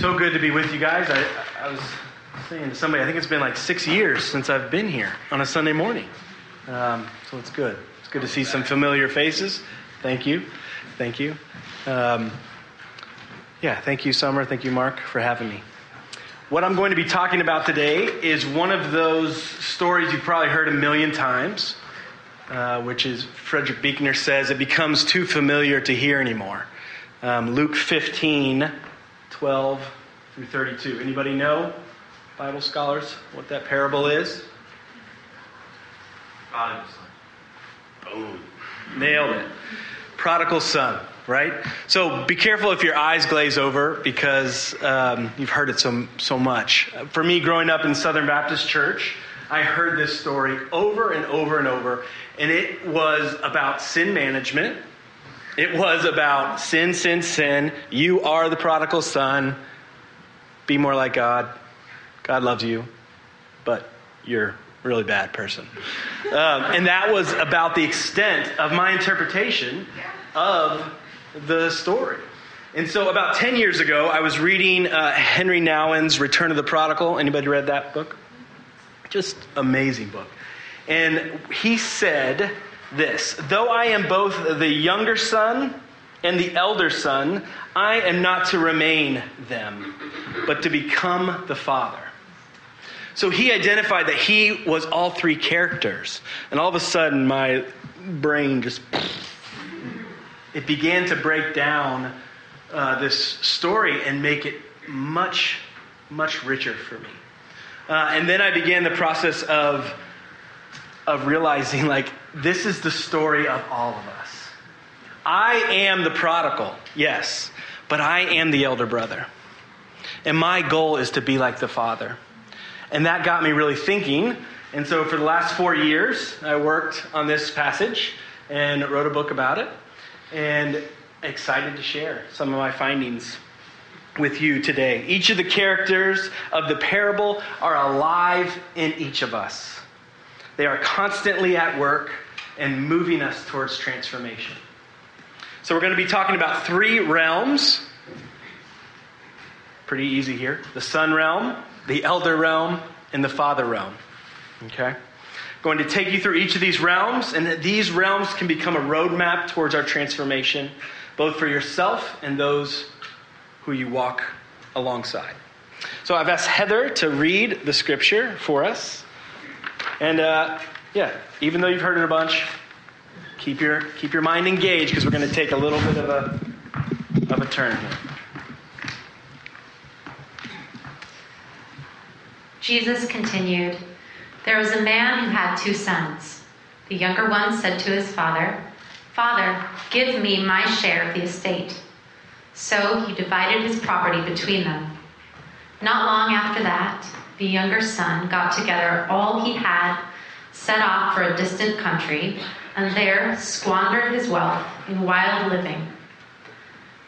So good to be with you guys. I, I was saying to somebody, I think it's been like six years since I've been here on a Sunday morning. Um, so it's good. It's good to see some familiar faces. Thank you. Thank you. Um, yeah, thank you, Summer. Thank you, Mark, for having me. What I'm going to be talking about today is one of those stories you've probably heard a million times, uh, which is Frederick Buechner says it becomes too familiar to hear anymore. Um, Luke 15, 12 through 32. Anybody know, Bible scholars, what that parable is? Prodigal son. Boom. Nailed it. Prodigal son, right? So be careful if your eyes glaze over because um, you've heard it so, so much. For me, growing up in Southern Baptist Church, I heard this story over and over and over, and it was about sin management it was about sin, sin, sin. You are the prodigal son. Be more like God. God loves you, but you're a really bad person. Um, and that was about the extent of my interpretation of the story. And so, about 10 years ago, I was reading uh, Henry Nouwen's Return of the Prodigal. Anybody read that book? Just amazing book. And he said, this Though I am both the younger son and the elder son, I am not to remain them, but to become the father. So he identified that he was all three characters. And all of a sudden, my brain just. It began to break down uh, this story and make it much, much richer for me. Uh, and then I began the process of, of realizing, like, this is the story of all of us. I am the prodigal, yes, but I am the elder brother. And my goal is to be like the father. And that got me really thinking. And so for the last four years, I worked on this passage and wrote a book about it. And excited to share some of my findings with you today. Each of the characters of the parable are alive in each of us. They are constantly at work and moving us towards transformation. So, we're going to be talking about three realms. Pretty easy here the Son realm, the Elder realm, and the Father realm. Okay? Going to take you through each of these realms, and these realms can become a roadmap towards our transformation, both for yourself and those who you walk alongside. So I've asked Heather to read the scripture for us. And uh, yeah, even though you've heard it a bunch, keep your keep your mind engaged because we're going to take a little bit of a of a turn here. Jesus continued, There was a man who had two sons. The younger one said to his father, Father, give me my share of the estate. So he divided his property between them. Not long after that, the younger son got together all he had, set off for a distant country, and there squandered his wealth in wild living.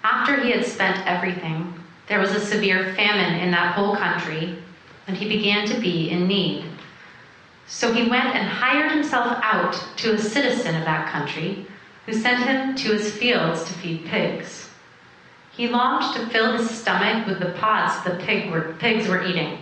After he had spent everything, there was a severe famine in that whole country, and he began to be in need. So he went and hired himself out to a citizen of that country, who sent him to his fields to feed pigs. He longed to fill his stomach with the pods the pig were, pigs were eating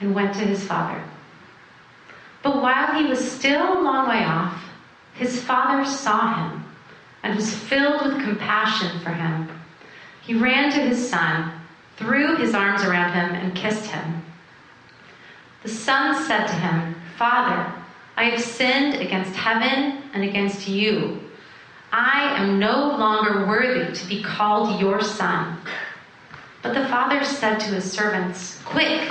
and went to his father. But while he was still a long way off, his father saw him and was filled with compassion for him. He ran to his son, threw his arms around him, and kissed him. The son said to him, Father, I have sinned against heaven and against you. I am no longer worthy to be called your son. But the father said to his servants, Quick!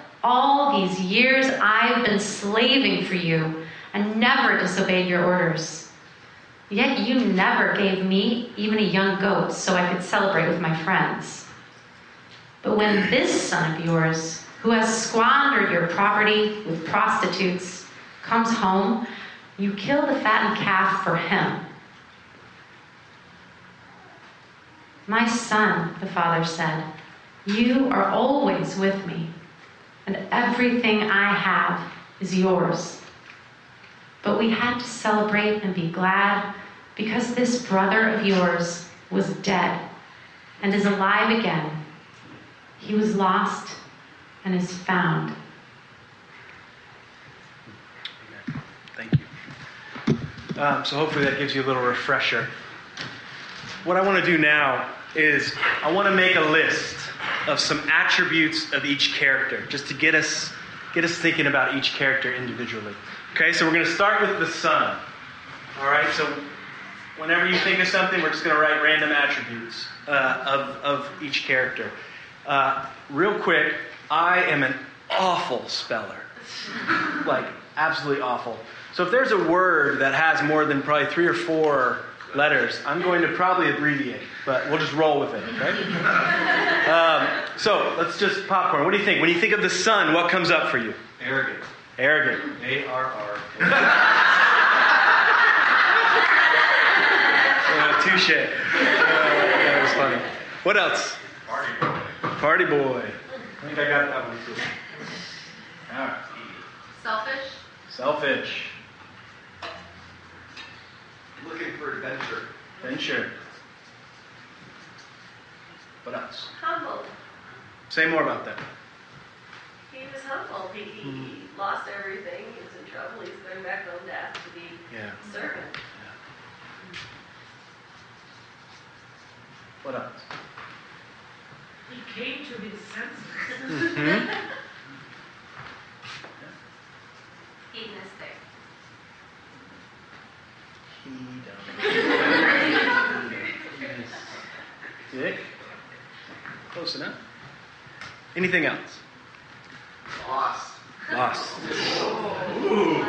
all these years I've been slaving for you and never disobeyed your orders. Yet you never gave me even a young goat so I could celebrate with my friends. But when this son of yours, who has squandered your property with prostitutes, comes home, you kill the fattened calf for him. My son, the father said, you are always with me, and everything I have is yours. But we had to celebrate and be glad because this brother of yours was dead and is alive again. He was lost and is found. Thank you. Um, so hopefully that gives you a little refresher. What I want to do now is I want to make a list of some attributes of each character, just to get us get us thinking about each character individually. Okay, so we're going to start with the son. All right, so whenever you think of something, we're just going to write random attributes uh, of, of each character. Uh, real quick, I am an awful speller. Like, absolutely awful. So if there's a word that has more than probably three or four letters, I'm going to probably abbreviate, but we'll just roll with it, okay? Um, so let's just popcorn. What do you think? When you think of the son, what comes up for you? Arrogant. Arrogant. A R R. Uh, touche. Uh, that was funny. What else? Party boy. Party boy. I think I got that one too. All right. Selfish, Selfish. Looking for adventure. Venture. What else? humble. Say more about that. He was humble. He, he lost everything. He was in trouble. He's going back home to ask to be Yeah. a servant. What else? He came to his senses. hmm Hedonistic. Dick. Close enough. Anything else? Lost. Lost. Ooh.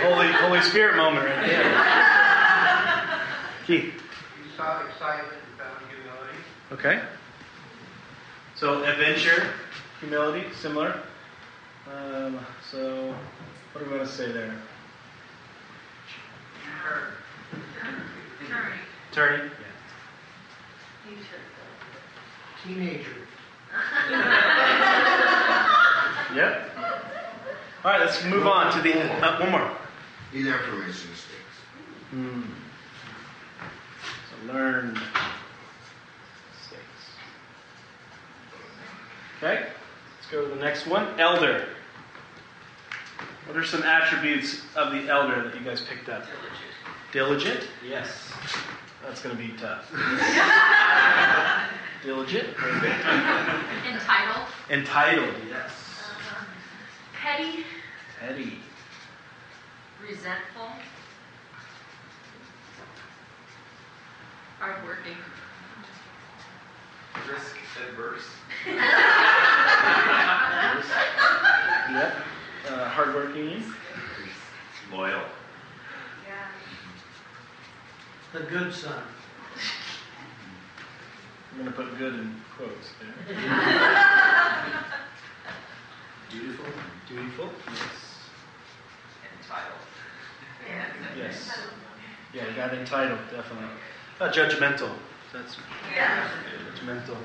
Holy, Holy Spirit moment right there. Keith. You saw excitement and found humility. Okay. So adventure, humility, similar. Um, so what do we want to say there? Attorney. You should Teenager. Yep. All right, let's move on to the uh, one more. These affirmation mistakes. Hmm. So learn mistakes. Okay, let's go to the next one. Elder. What are some attributes of the elder that you guys picked up? Diligent. Yes. That's going to be tough. Diligent. Perfect. Entitled. Entitled. Yes. Petty, Petty. Resentful. Hardworking. Risk adverse. Yep. Uh, hardworking. Loyal. yeah. The good son. I'm going to put good in quotes there. Dutiful. Dutiful. Yes. Entitled. Yes. Yeah, you got entitled, definitely. Uh, judgmental. That's Yeah. judgmental.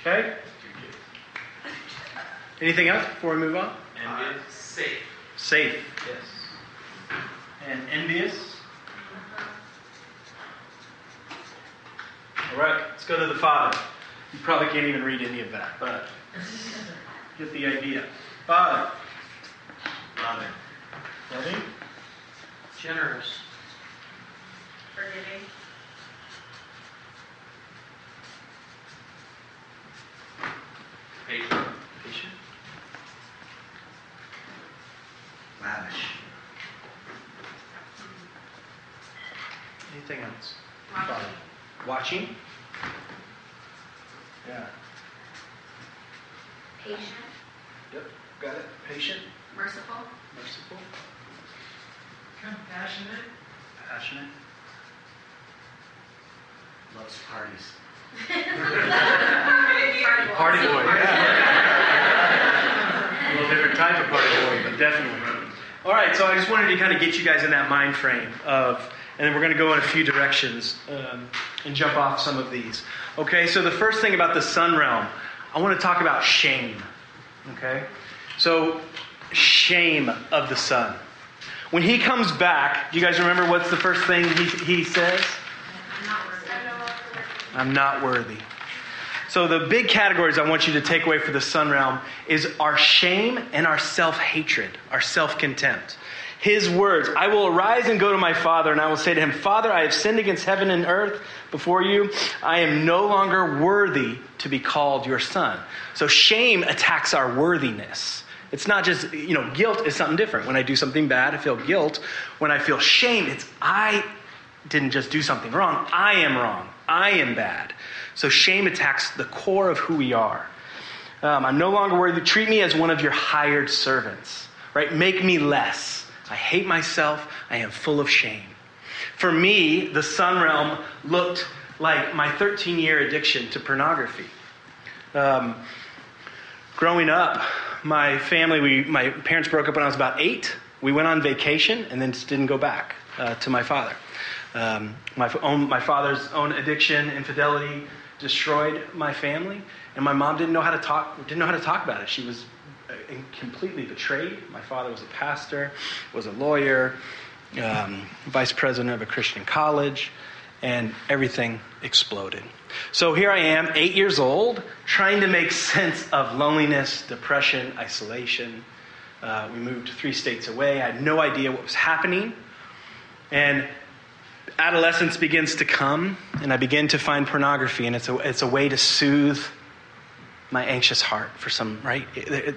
Okay? Anything else before we move on? Envious. Safe. Safe. Yes. And envious. All right, let's go to the Father. You probably can't even read any of that, but get the idea. Father. Loving. Loving. Generous. Forgiving. Patient. Patient. Lavish. Mm-hmm. Anything else? Father. Watching. Yeah. Patient, Yep. Got it. Patient. merciful, Merciful. Compassionate. Passionate. Loves parties. Party boy, yeah. A little different type of party boy, but definitely. All right, so I just wanted to kind of get you guys in that mind frame of, and then we're going to go in a few directions um, and jump off some of these. Okay, so the first thing about the son realm, I want to talk about shame. Okay, so shame of the son. When he comes back, do you guys remember what's the first thing he, he says? I'm not worthy. So the big categories I want you to take away for the son realm is our shame and our self-hatred, our self-contempt. His words, I will arise and go to my father, and I will say to him, Father, I have sinned against heaven and earth before you. I am no longer worthy to be called your son. So shame attacks our worthiness. It's not just, you know, guilt is something different. When I do something bad, I feel guilt. When I feel shame, it's I didn't just do something wrong. I am wrong. I am bad. So shame attacks the core of who we are. Um, I'm no longer worthy. Treat me as one of your hired servants, right? Make me less. I hate myself. I am full of shame. For me, the son realm looked like my 13 year addiction to pornography. Um, growing up, my family, we, my parents broke up when I was about eight. We went on vacation and then didn't go back uh, to my father. Um, my, own, my father's own addiction, infidelity destroyed my family, and my mom didn't know how to talk. Didn't know how to talk about it. She was completely betrayed. My father was a pastor, was a lawyer, um, vice president of a Christian college, and everything exploded. So here I am, eight years old, trying to make sense of loneliness, depression, isolation. Uh, we moved three states away. I had no idea what was happening. And adolescence begins to come, and I begin to find pornography, and it's a, it's a way to soothe my anxious heart for some, right?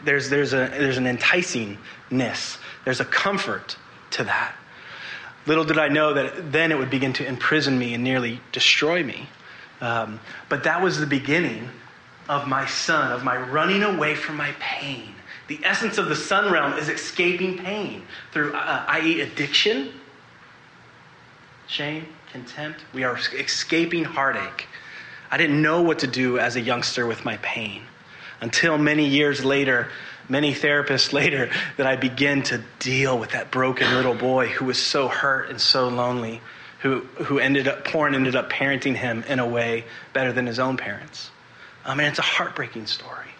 There's, there's, a, there's an enticingness, there's a comfort to that. Little did I know that then it would begin to imprison me and nearly destroy me. Um, but that was the beginning of my son, of my running away from my pain. The essence of the son realm is escaping pain through, uh, i.e., addiction, shame, contempt. We are escaping heartache. I didn't know what to do as a youngster with my pain until many years later, many therapists later, that I began to deal with that broken little boy who was so hurt and so lonely, who, who ended up, porn ended up parenting him in a way better than his own parents. I mean, it's a heartbreaking story.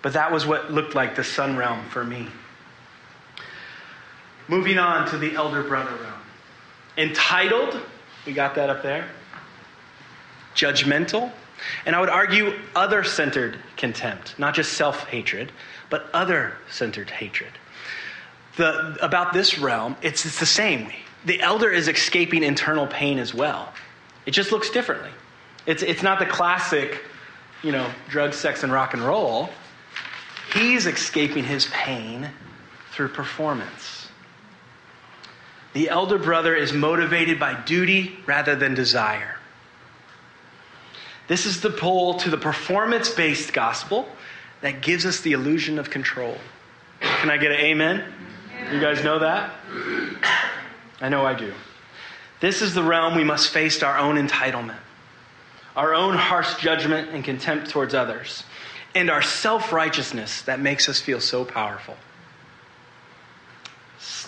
But that was what looked like the son realm for me. Moving on to the elder brother realm. Entitled, we got that up there. Judgmental, and I would argue other centered contempt, not just self hatred, but other centered hatred. The, about this realm, it's, it's the same. The elder is escaping internal pain as well. It just looks differently. It's, it's not the classic, you know, drug, sex, and rock and roll. He's escaping his pain through performance. The elder brother is motivated by duty rather than desire. This is the pull to the performance based gospel that gives us the illusion of control. Can I get an amen? You guys know that? I know I do. This is the realm we must face our own entitlement, our own harsh judgment and contempt towards others, and our self righteousness that makes us feel so powerful.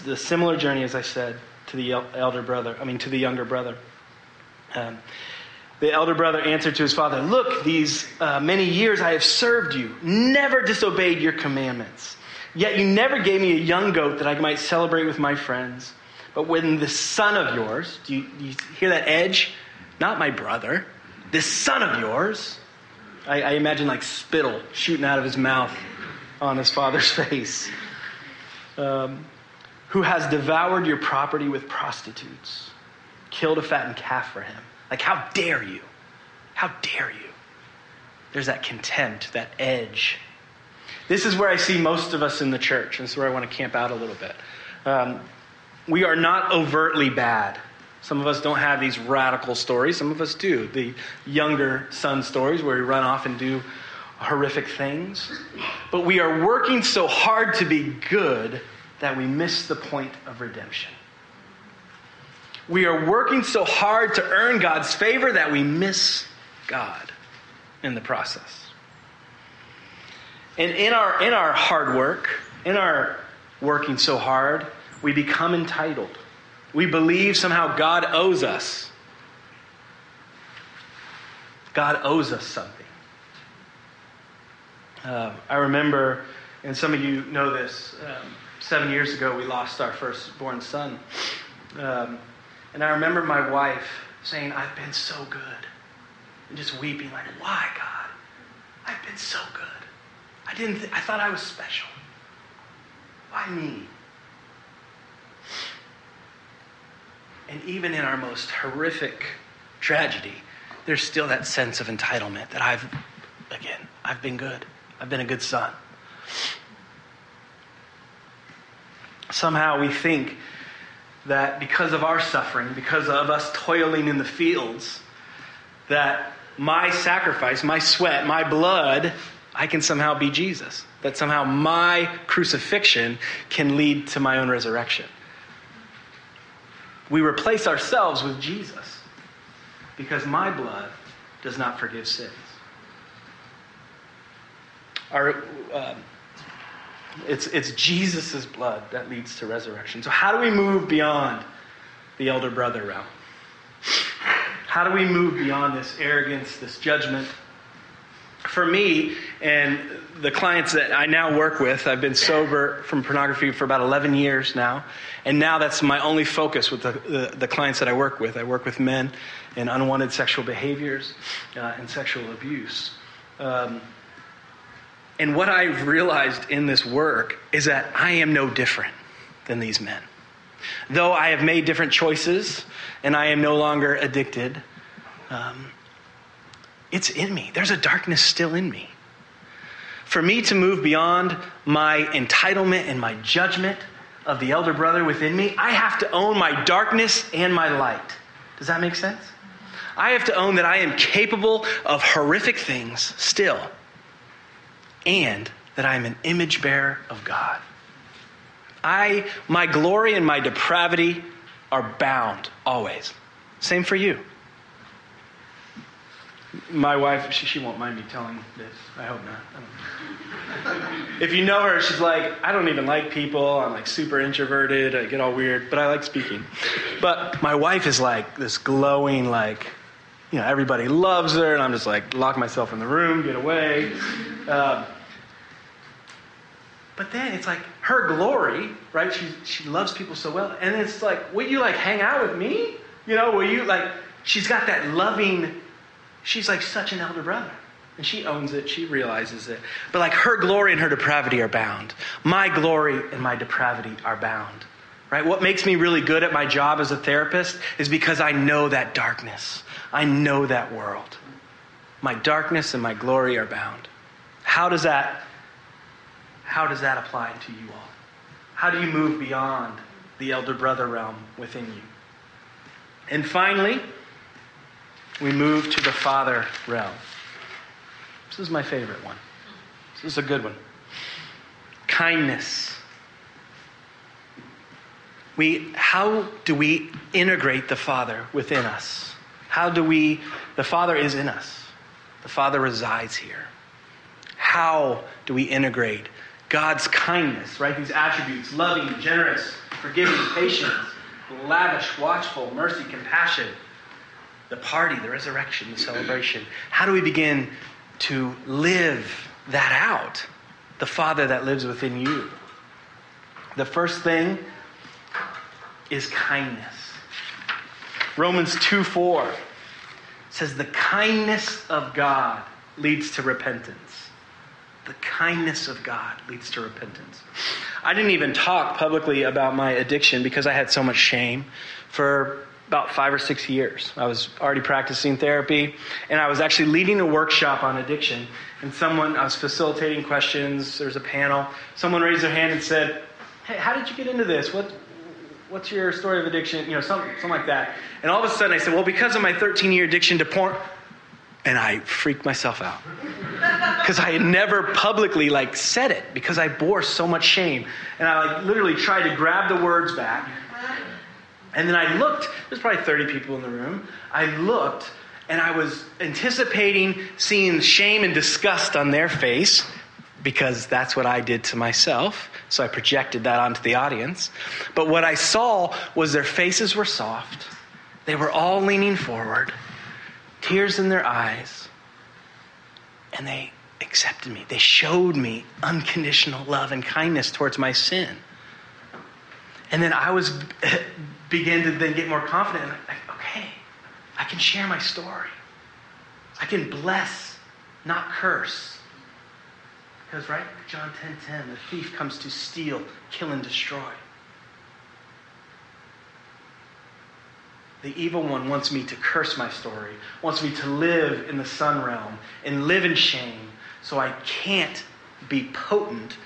The similar journey, as I said, to the elder brother, I mean, to the younger brother. Um, The elder brother answered to his father, Look, these uh, many years I have served you, never disobeyed your commandments. Yet you never gave me a young goat that I might celebrate with my friends. But when this son of yours, do you, do you hear that edge? Not my brother, this son of yours. I, I imagine like spittle shooting out of his mouth on his father's face. Um, who has devoured your property with prostitutes, killed a fattened calf for him. Like, how dare you? How dare you? There's that contempt, that edge. This is where I see most of us in the church. and This is where I want to camp out a little bit. Um, we are not overtly bad. Some of us don't have these radical stories. Some of us do. The younger son stories where we run off and do horrific things. But we are working so hard to be good that we miss the point of redemption. We are working so hard to earn God's favor that we miss God in the process. And in our, in our hard work, in our working so hard, we become entitled. We believe somehow God owes us. God owes us something. Uh, I remember, and some of you know this, um, seven years ago we lost our firstborn son. Um, and I remember my wife saying, I've been so good. And just weeping, like, why, God? I've been so good. I didn't th- I thought I was special. Why me? And even in our most horrific tragedy, there's still that sense of entitlement that I've, again, I've been good. I've been a good son. Somehow we think that because of our suffering, because of us toiling in the fields, that my sacrifice, my sweat, my blood, I can somehow be Jesus. That somehow my crucifixion can lead to my own resurrection. We replace ourselves with Jesus because my blood does not forgive sins. Our, um, it's, it's Jesus' blood that leads to resurrection. So, how do we move beyond the elder brother realm? How do we move beyond this arrogance, this judgment? For me and the clients that I now work with, I've been sober from pornography for about 11 years now. And now that's my only focus with the, the, the clients that I work with. I work with men in unwanted sexual behaviors uh, and sexual abuse. Um, and what I've realized in this work is that I am no different than these men. Though I have made different choices and I am no longer addicted, um, it's in me. There's a darkness still in me. For me to move beyond my entitlement and my judgment of the elder brother within me, I have to own my darkness and my light. Does that make sense? I have to own that I am capable of horrific things still and that I am an image bearer of God. I, my glory and my depravity are bound always. Same for you. My wife, she, she won't mind me telling this. I hope not. if you know her, she's like, I don't even like people. I'm like super introverted. I get all weird, but I like speaking. But my wife is like this glowing, like, you know, everybody loves her, and I'm just like, lock myself in the room, get away. Uh, but then it's like her glory, right? She she loves people so well, and it's like, will you like hang out with me? You know, will you like? She's got that loving. She's like such an elder brother, and she owns it. She realizes it. But like her glory and her depravity are bound. My glory and my depravity are bound. Right? What makes me really good at my job as a therapist is because I know that darkness. I know that world. My darkness and my glory are bound. How does that how does that apply to you all? How do you move beyond the elder brother realm within you? And finally, we move to the father realm. This is my favorite one. This is a good one. Kindness. We, how do we integrate the Father within us? How do we, the Father is in us, the Father resides here. How do we integrate God's kindness, right? These attributes loving, generous, forgiving, patient, lavish, watchful, mercy, compassion. the party, the resurrection, the celebration. How do we begin to live that out? The Father that lives within you. The first thing is kindness. Romans 2 4 says, The kindness of God leads to repentance. The kindness of God leads to repentance. I didn't even talk publicly about my addiction because I had so much shame for about five or six years. I was already practicing therapy, and I was actually leading a workshop on addiction. And someone, I was facilitating questions, there was a panel. Someone raised their hand and said, Hey, how did you get into this? What, what's your story of addiction? You know, something, something like that. And all of a sudden I said, Well, because of my 13 year addiction to porn, and I freaked myself out because I had never publicly like said it because I bore so much shame, and I like literally tried to grab the words back, and then I looked. There's probably 30 people in the room. I looked, and I was anticipating seeing shame and disgust on their face because that's what I did to myself. So I projected that onto the audience. But what I saw was their faces were soft. They were all leaning forward tears in their eyes, and they accepted me. They showed me unconditional love and kindness towards my sin. And then I was began to then get more confident. Like, okay, I can share my story. I can bless, not curse. Because right, John 10:10, 10, 10, the thief comes to steal, kill, and destroy. The evil one wants me to curse my story, wants me to live in the son realm and live in shame so I can't be potent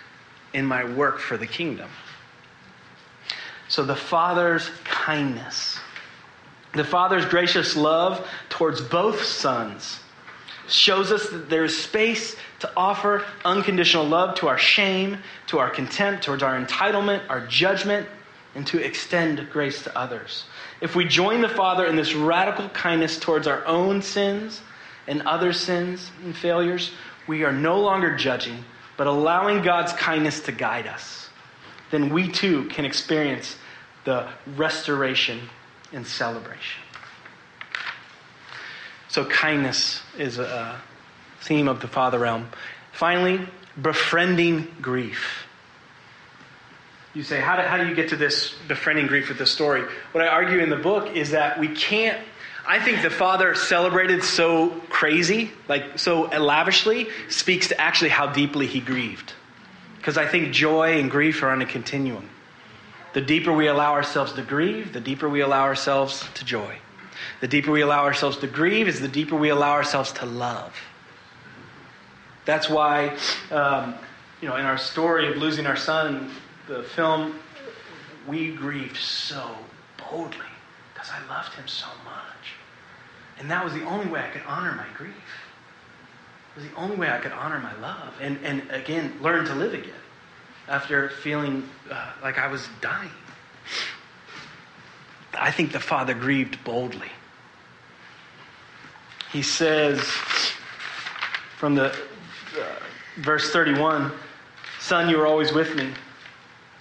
in my work for the kingdom. So the Father's kindness, the Father's gracious love towards both sons shows us that there is space to offer unconditional love to our shame, to our contempt, towards our entitlement, our judgment, and to extend grace to others. If we join the Father in this radical kindness towards our own sins and other sins and failures, we are no longer judging, but allowing God's kindness to guide us. Then we too can experience the restoration and celebration. So, kindness is a theme of the Father realm. Finally, befriending grief. You say, how do, how do you get to this befriending grief with this story? What I argue in the book is that we can't. I think the father celebrated so crazy, like so lavishly, speaks to actually how deeply he grieved. Because I think joy and grief are on a continuum. The deeper we allow ourselves to grieve, the deeper we allow ourselves to joy. The deeper we allow ourselves to grieve is the deeper we allow ourselves to love. That's why, um, you know, in our story of losing our son, the film, we grieved so boldly because I loved him so much. And that was the only way I could honor my grief. It was the only way I could honor my love and, and again, learn to live again after feeling uh, like I was dying. I think the father grieved boldly. He says from the uh, verse 31 Son, you are always with me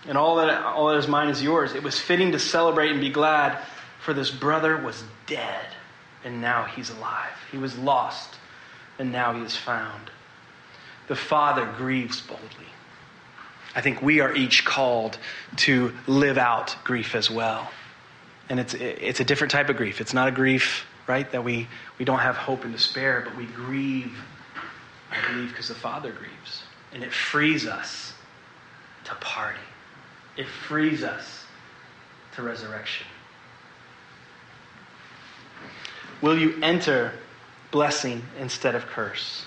and all that, all that is mine is yours. It was fitting to celebrate and be glad, for this brother was dead, and now he's alive. He was lost, and now he is found. The Father grieves boldly. I think we are each called to live out grief as well. And it's, it's a different type of grief. It's not a grief, right, that we, we don't have hope and despair, but we grieve, I believe, because the Father grieves. And it frees us to party it frees us to resurrection. Will you enter blessing instead of curse?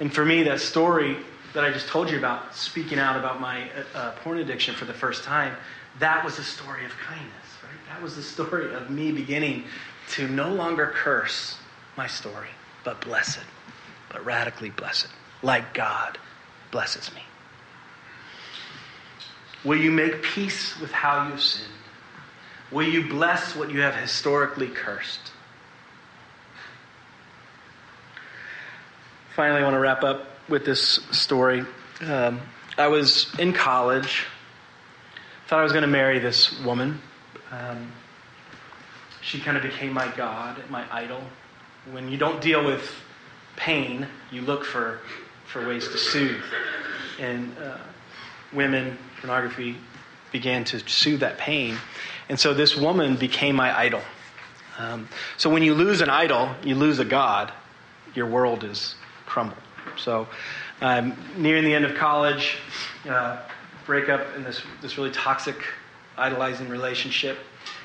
And for me, that story that I just told you about, speaking out about my uh, porn addiction for the first time, that was a story of kindness? That was the story of me beginning to no longer curse my story, but bless it, but radically bless it, like God blesses me. Will you make peace with how you've sinned? Will you bless what you have historically cursed? Finally, I want to wrap up with this story. Um, I was in college, thought I was going to marry this woman. Um, she kind of became my God, my idol. When you don't deal with pain, you look for, for ways to soothe. And uh, women, pornography, began to soothe that pain. And so this woman became my idol. Um, so when you lose an idol, you lose a God, your world is crumbled. So um, nearing the end of college, uh, break up in this, this really toxic, idolizing relationship,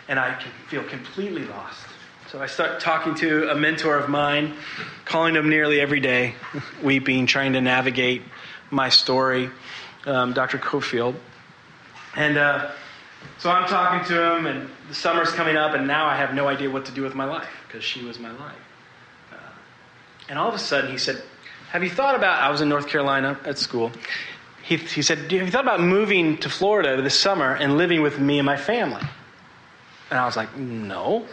and I can feel completely lost. So I start talking to a mentor of mine, calling him nearly every day, weeping, trying to navigate my story, um, Dr. Cofield. And uh, so I'm talking to him, and the summer's coming up, and now I have no idea what to do with my life because she was my life. Uh, and all of a sudden, he said, Have you thought about? I was in North Carolina at school. He, he said, Have you thought about moving to Florida this summer and living with me and my family? And I was like, No. Um,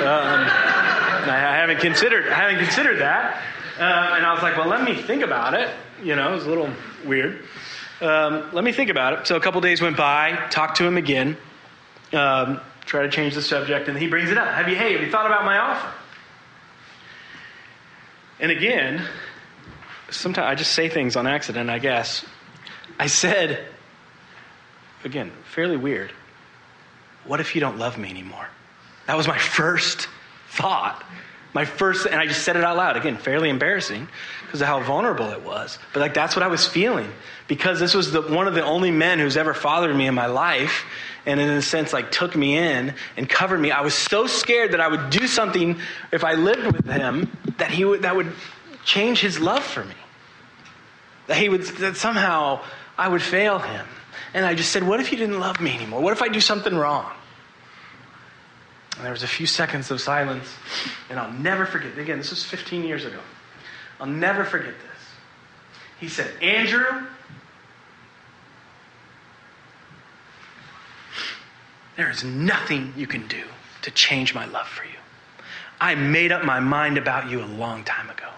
I haven't considered, I haven't considered that. Um, and I was like, Well, let me think about it. You know, it was a little weird. Um, let me think about it. So a couple days went by, talked to him again, um, try to change the subject, and he brings it up. Have you, hey, have you thought about my offer? And again, sometimes I just say things on accident, I guess. I said, again, fairly weird, what if you don't love me anymore? That was my first thought. My first, and I just said it out loud. Again, fairly embarrassing because of how vulnerable it was. But like that's what I was feeling because this was the, one of the only men who's ever fathered me in my life, and in a sense, like took me in and covered me. I was so scared that I would do something if I lived with him that he would that would change his love for me. That he would that somehow I would fail him. And I just said, "What if you didn't love me anymore? What if I do something wrong?" And there was a few seconds of silence, and I'll never forget. Again, this was 15 years ago. I'll never forget this. He said, Andrew, there is nothing you can do to change my love for you. I made up my mind about you a long time ago.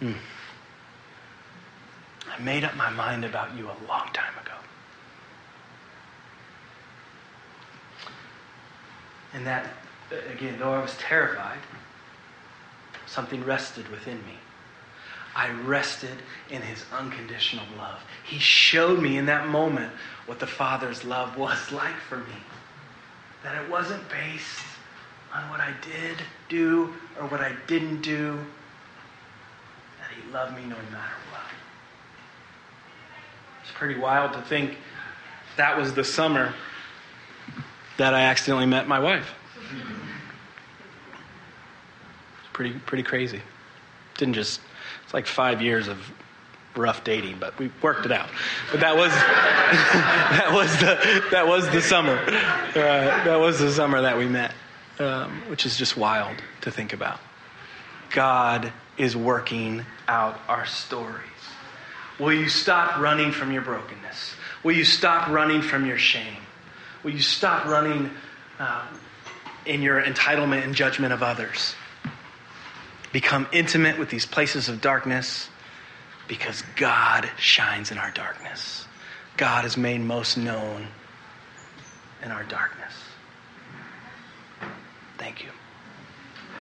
Hmm. I made up my mind about you a long time ago. And that, uh, again, though I was terrified, something rested within me. I rested in his unconditional love. He showed me in that moment what the Father's love was like for me. That it wasn't based on what I did do or what I didn't do, that he loved me no matter what. It's pretty wild to think that was the summer that I accidentally met my wife. It's pretty pretty crazy. Didn't just it's like five years of rough dating, but we worked it out. But that was that was the that was the summer. Uh, that was the summer that we met, um, which is just wild to think about. God is working out our stories. Will you stop running from your brokenness? Will you stop running from your shame? Will you stop running uh, in your entitlement and judgment of others? Become intimate with these places of darkness because God shines in our darkness. God is made most known in our darkness. Thank you.